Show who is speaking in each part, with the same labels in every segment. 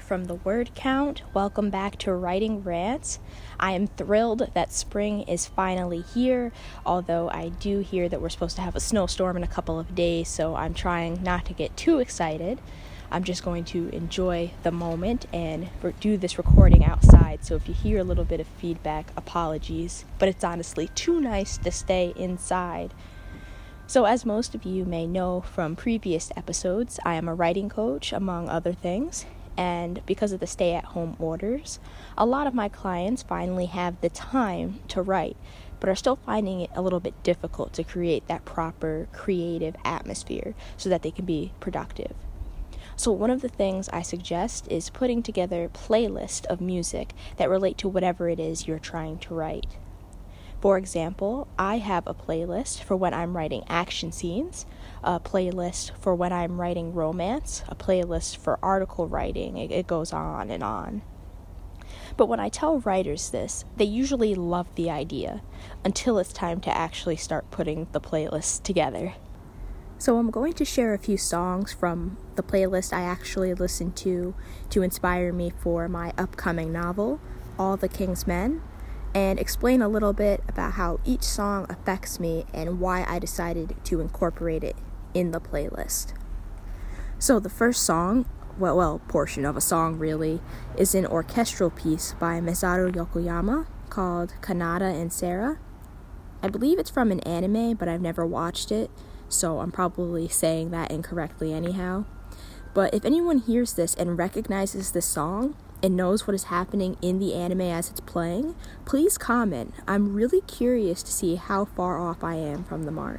Speaker 1: From the Word Count. Welcome back to Writing Rants. I am thrilled that spring is finally here, although I do hear that we're supposed to have a snowstorm in a couple of days, so I'm trying not to get too excited. I'm just going to enjoy the moment and do this recording outside. So if you hear a little bit of feedback, apologies, but it's honestly too nice to stay inside. So, as most of you may know from previous episodes, I am a writing coach, among other things. And because of the stay at home orders, a lot of my clients finally have the time to write, but are still finding it a little bit difficult to create that proper creative atmosphere so that they can be productive. So, one of the things I suggest is putting together a playlist of music that relate to whatever it is you're trying to write. For example, I have a playlist for when I'm writing action scenes, a playlist for when I'm writing romance, a playlist for article writing. It, it, goes on and on. But when I tell writers this, they usually love the idea until it's time to actually start putting the playlist together. So I'm going to share a few songs from the playlist I actually listened to to inspire me for my upcoming novel, All the King's Men and explain a little bit about how each song affects me and why I decided to incorporate it in the playlist. So, the first song, well, well, portion of a song really, is an orchestral piece by Masaru Yokoyama called Kanata and Sarah. I believe it's from an anime, but I've never watched it, so I'm probably saying that incorrectly anyhow. But if anyone hears this and recognizes this song, and knows what is happening in the anime as it's playing, please comment. I'm really curious to see how far off I am from the mark.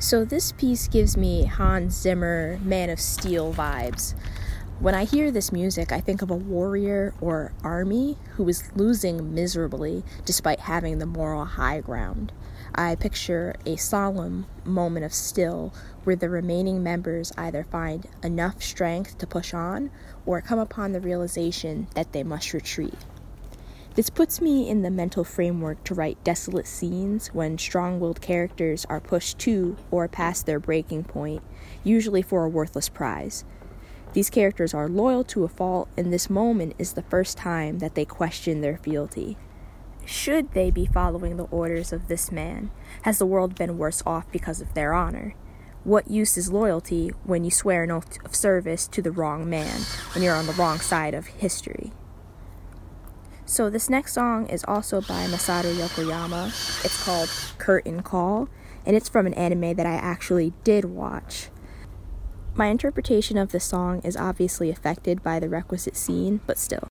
Speaker 1: So, this piece gives me Hans Zimmer, Man of Steel vibes. When I hear this music, I think of a warrior or army who is losing miserably despite having the moral high ground. I picture a solemn moment of still where the remaining members either find enough strength to push on or come upon the realization that they must retreat. This puts me in the mental framework to write desolate scenes when strong willed characters are pushed to or past their breaking point, usually for a worthless prize. These characters are loyal to a fault, and this moment is the first time that they question their fealty. Should they be following the orders of this man? Has the world been worse off because of their honor? What use is loyalty when you swear an oath of service to the wrong man, when you're on the wrong side of history? So, this next song is also by Masaru Yokoyama. It's called Curtain Call, and it's from an anime that I actually did watch. My interpretation of the song is obviously affected by the requisite scene, but still.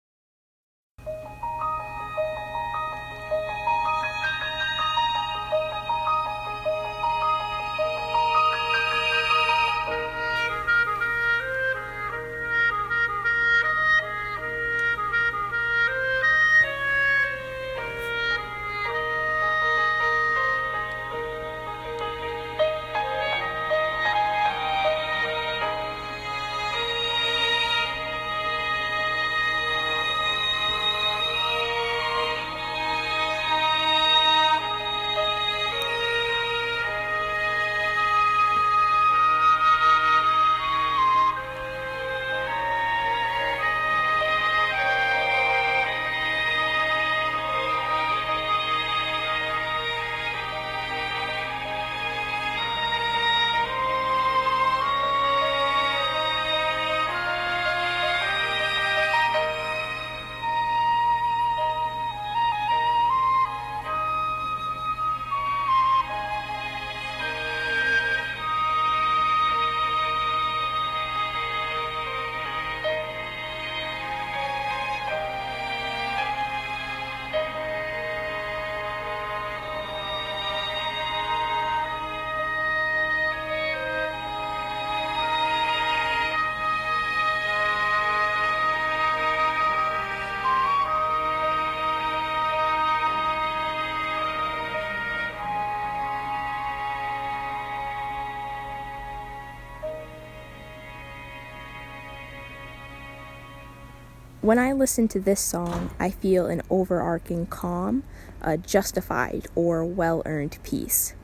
Speaker 1: When I listen to this song, I feel an overarching calm, a justified or well earned peace.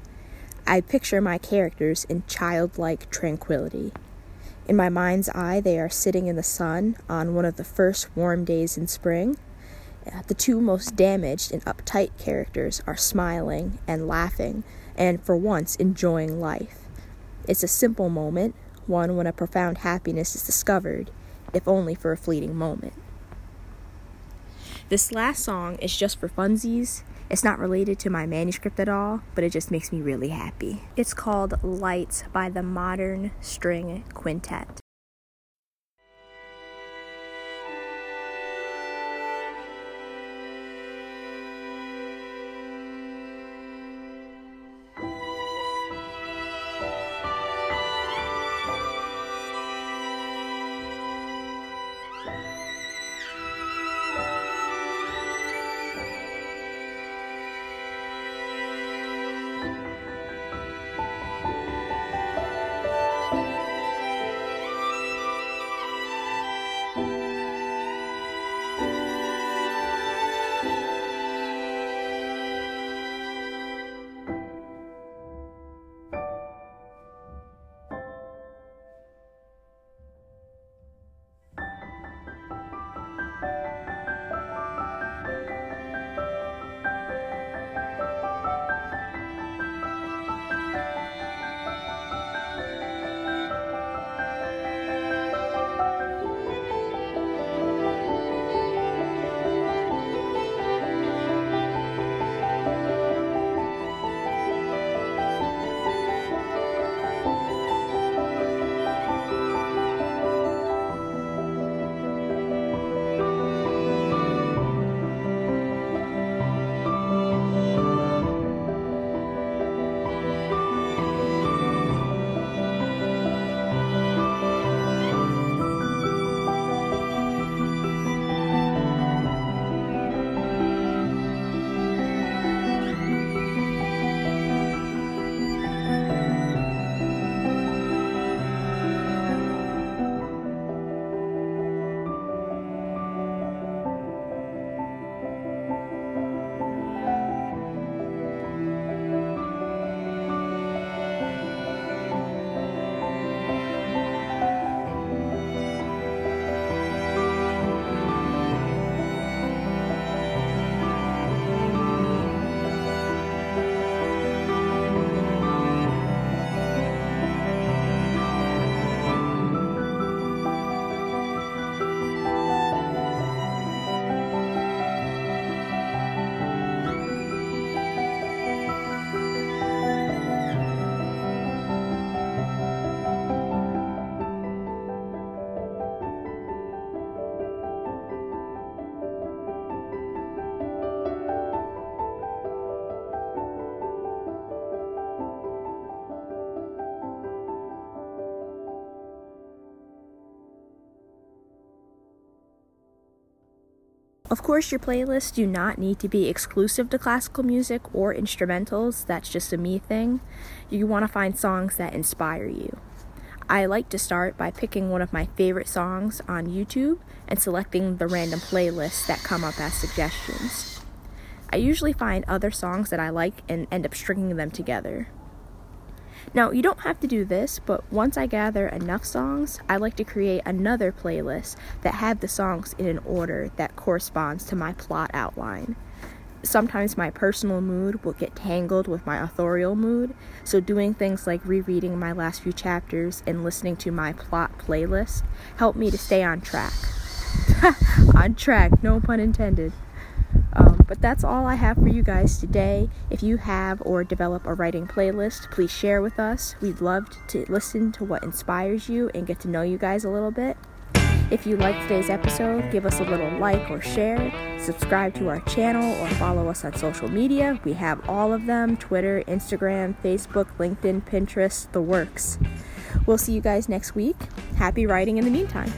Speaker 1: I picture my characters in childlike tranquility. In my mind's eye, they are sitting in the sun on one of the first warm days in spring. The two most damaged and uptight characters are smiling and laughing and, for once, enjoying life. It's a simple moment, one when a profound happiness is discovered, if only for a fleeting moment. This last song is just for funsies. It's not related to my manuscript at all, but it just makes me really happy. It's called Lights by the Modern String Quintet. Thank Of course, your playlists do not need to be exclusive to classical music or instrumentals, that's just a me thing. You want to find songs that inspire you. I like to start by picking one of my favorite songs on YouTube and selecting the random playlists that come up as suggestions. I usually find other songs that I like and end up stringing them together. Now, you don't have to do this, but once I gather enough songs, I like to create another playlist that have the songs in an order that corresponds to my plot outline. Sometimes my personal mood will get tangled with my authorial mood, so doing things like rereading my last few chapters and listening to my plot playlist help me to stay on track. on track, no pun intended. But that's all I have for you guys today. If you have or develop a writing playlist, please share with us. We'd love to listen to what inspires you and get to know you guys a little bit. If you liked today's episode, give us a little like or share, subscribe to our channel, or follow us on social media. We have all of them Twitter, Instagram, Facebook, LinkedIn, Pinterest, the works. We'll see you guys next week. Happy writing in the meantime.